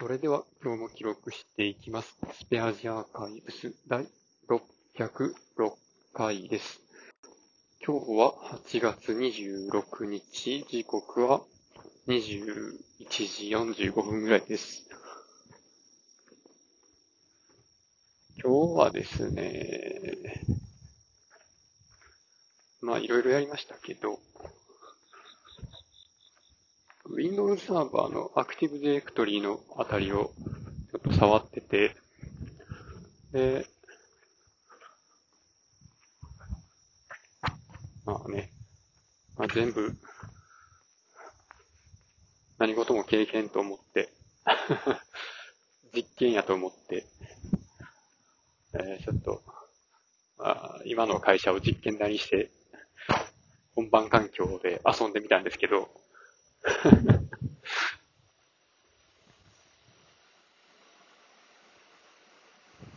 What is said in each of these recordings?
それでは今日も記録していきます。スペアジアーカイブス第606回です。今日は8月26日、時刻は21時45分ぐらいです。今日はですね、まあいろいろやりましたけど、Windows サーバーの Active Directory のあたりをちょっと触ってて、で、まあね、まあ、全部、何事も経験と思って、実験やと思って、えーちょっと、まあ、今の会社を実験台にして、本番環境で遊んでみたんですけど、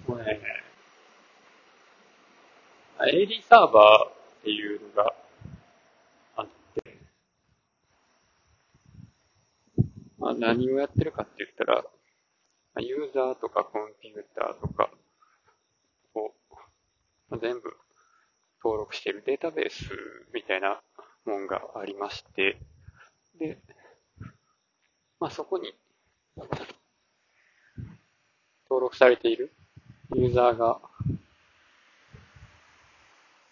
もうね、AD サーバーっていうのがあって、まあ、何をやってるかって言ったら、ユーザーとかコンピューターとかを、全部登録しているデータベースみたいなもんがありまして、で、まあ、そこに登録されているユーザーが、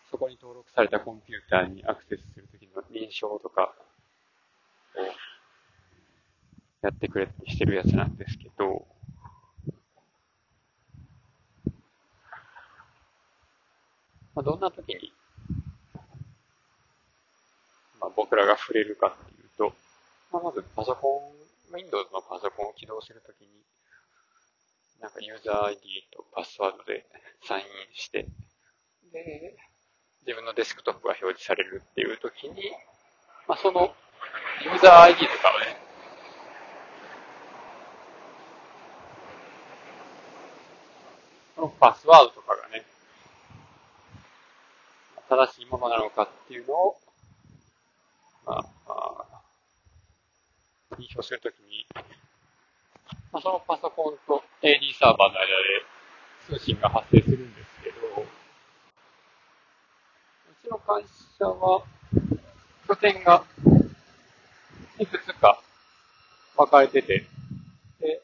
そこに登録されたコンピューターにアクセスするときの認証とかをやってくれたりしてるやつなんですけど、まあ、どんなときに、まあ、僕らが触れるかっていうと、まあ、まずパソコン、Windows のパソコンを起動するときに、なんかユーザー ID とパスワードでサインインして、で、自分のデスクトップが表示されるっていうときに、まあ、そのユーザー ID とかをね、そのパスワードとかがね、正しいものなのかっていうのを、まあ、まあ、認証するときに、まあ、そのパソコンと AD サーバーの間で通信が発生するんですけど、うちの会社は、拠点がいくつか分かれてて、で、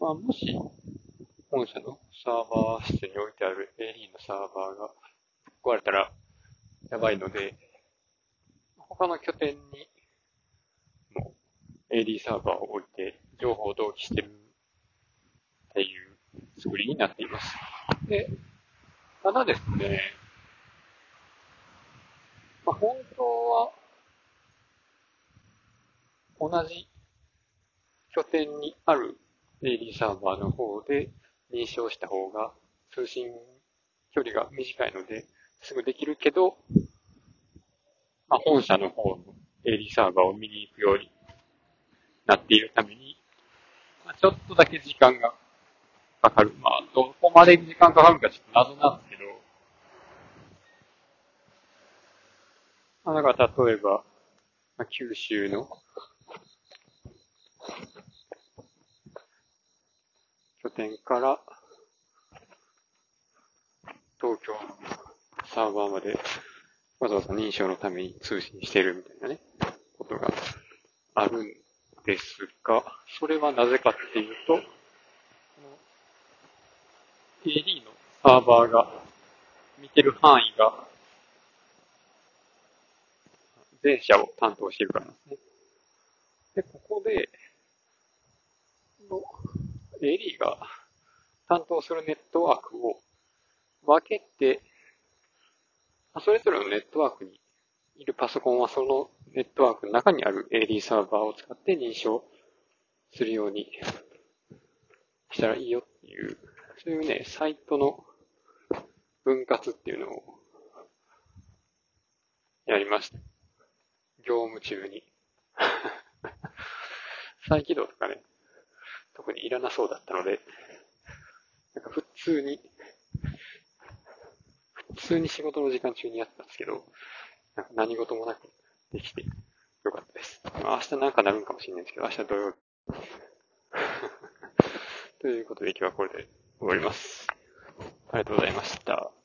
まあ、もし、本社のサーバー室に置いてある AD のサーバーが壊れたらやばいので、他の拠点にもう AD サーバーを置いて情報を同期してるっていう作りになっています。で、ただですね、まあ、本当は同じ拠点にある AD サーバーの方で認証した方が通信距離が短いのですぐできるけど、まあ、本社の方の AD サーバーを見に行くようになっているために、まあ、ちょっとだけ時間がかかる。まあ、どこまで時間かかるかちょっと謎なんですけど、まあ、だから例えば、まあ、九州の拠点から東京のサーバーまでわざわざ認証のために通信してるみたいなね、ことがあるんですが、それはなぜかっていうと、AD のサーバーが見てる範囲が全社を担当しているからですね。で、ここで、の AD が担当するネットワークを分けて、それぞれのネットワークにいるパソコンはそのネットワークの中にある AD サーバーを使って認証するようにしたらいいよっていう、そういうね、サイトの分割っていうのをやりました。業務中に。再起動とかね、特にいらなそうだったので、なんか普通に、普通に仕事の時間中にやったんですけど、なんか何事もなくできてよかったです。まあ、明日なんかなるんかもしれないですけど、明日土曜日。ということで今日はこれで終わります。ありがとうございました。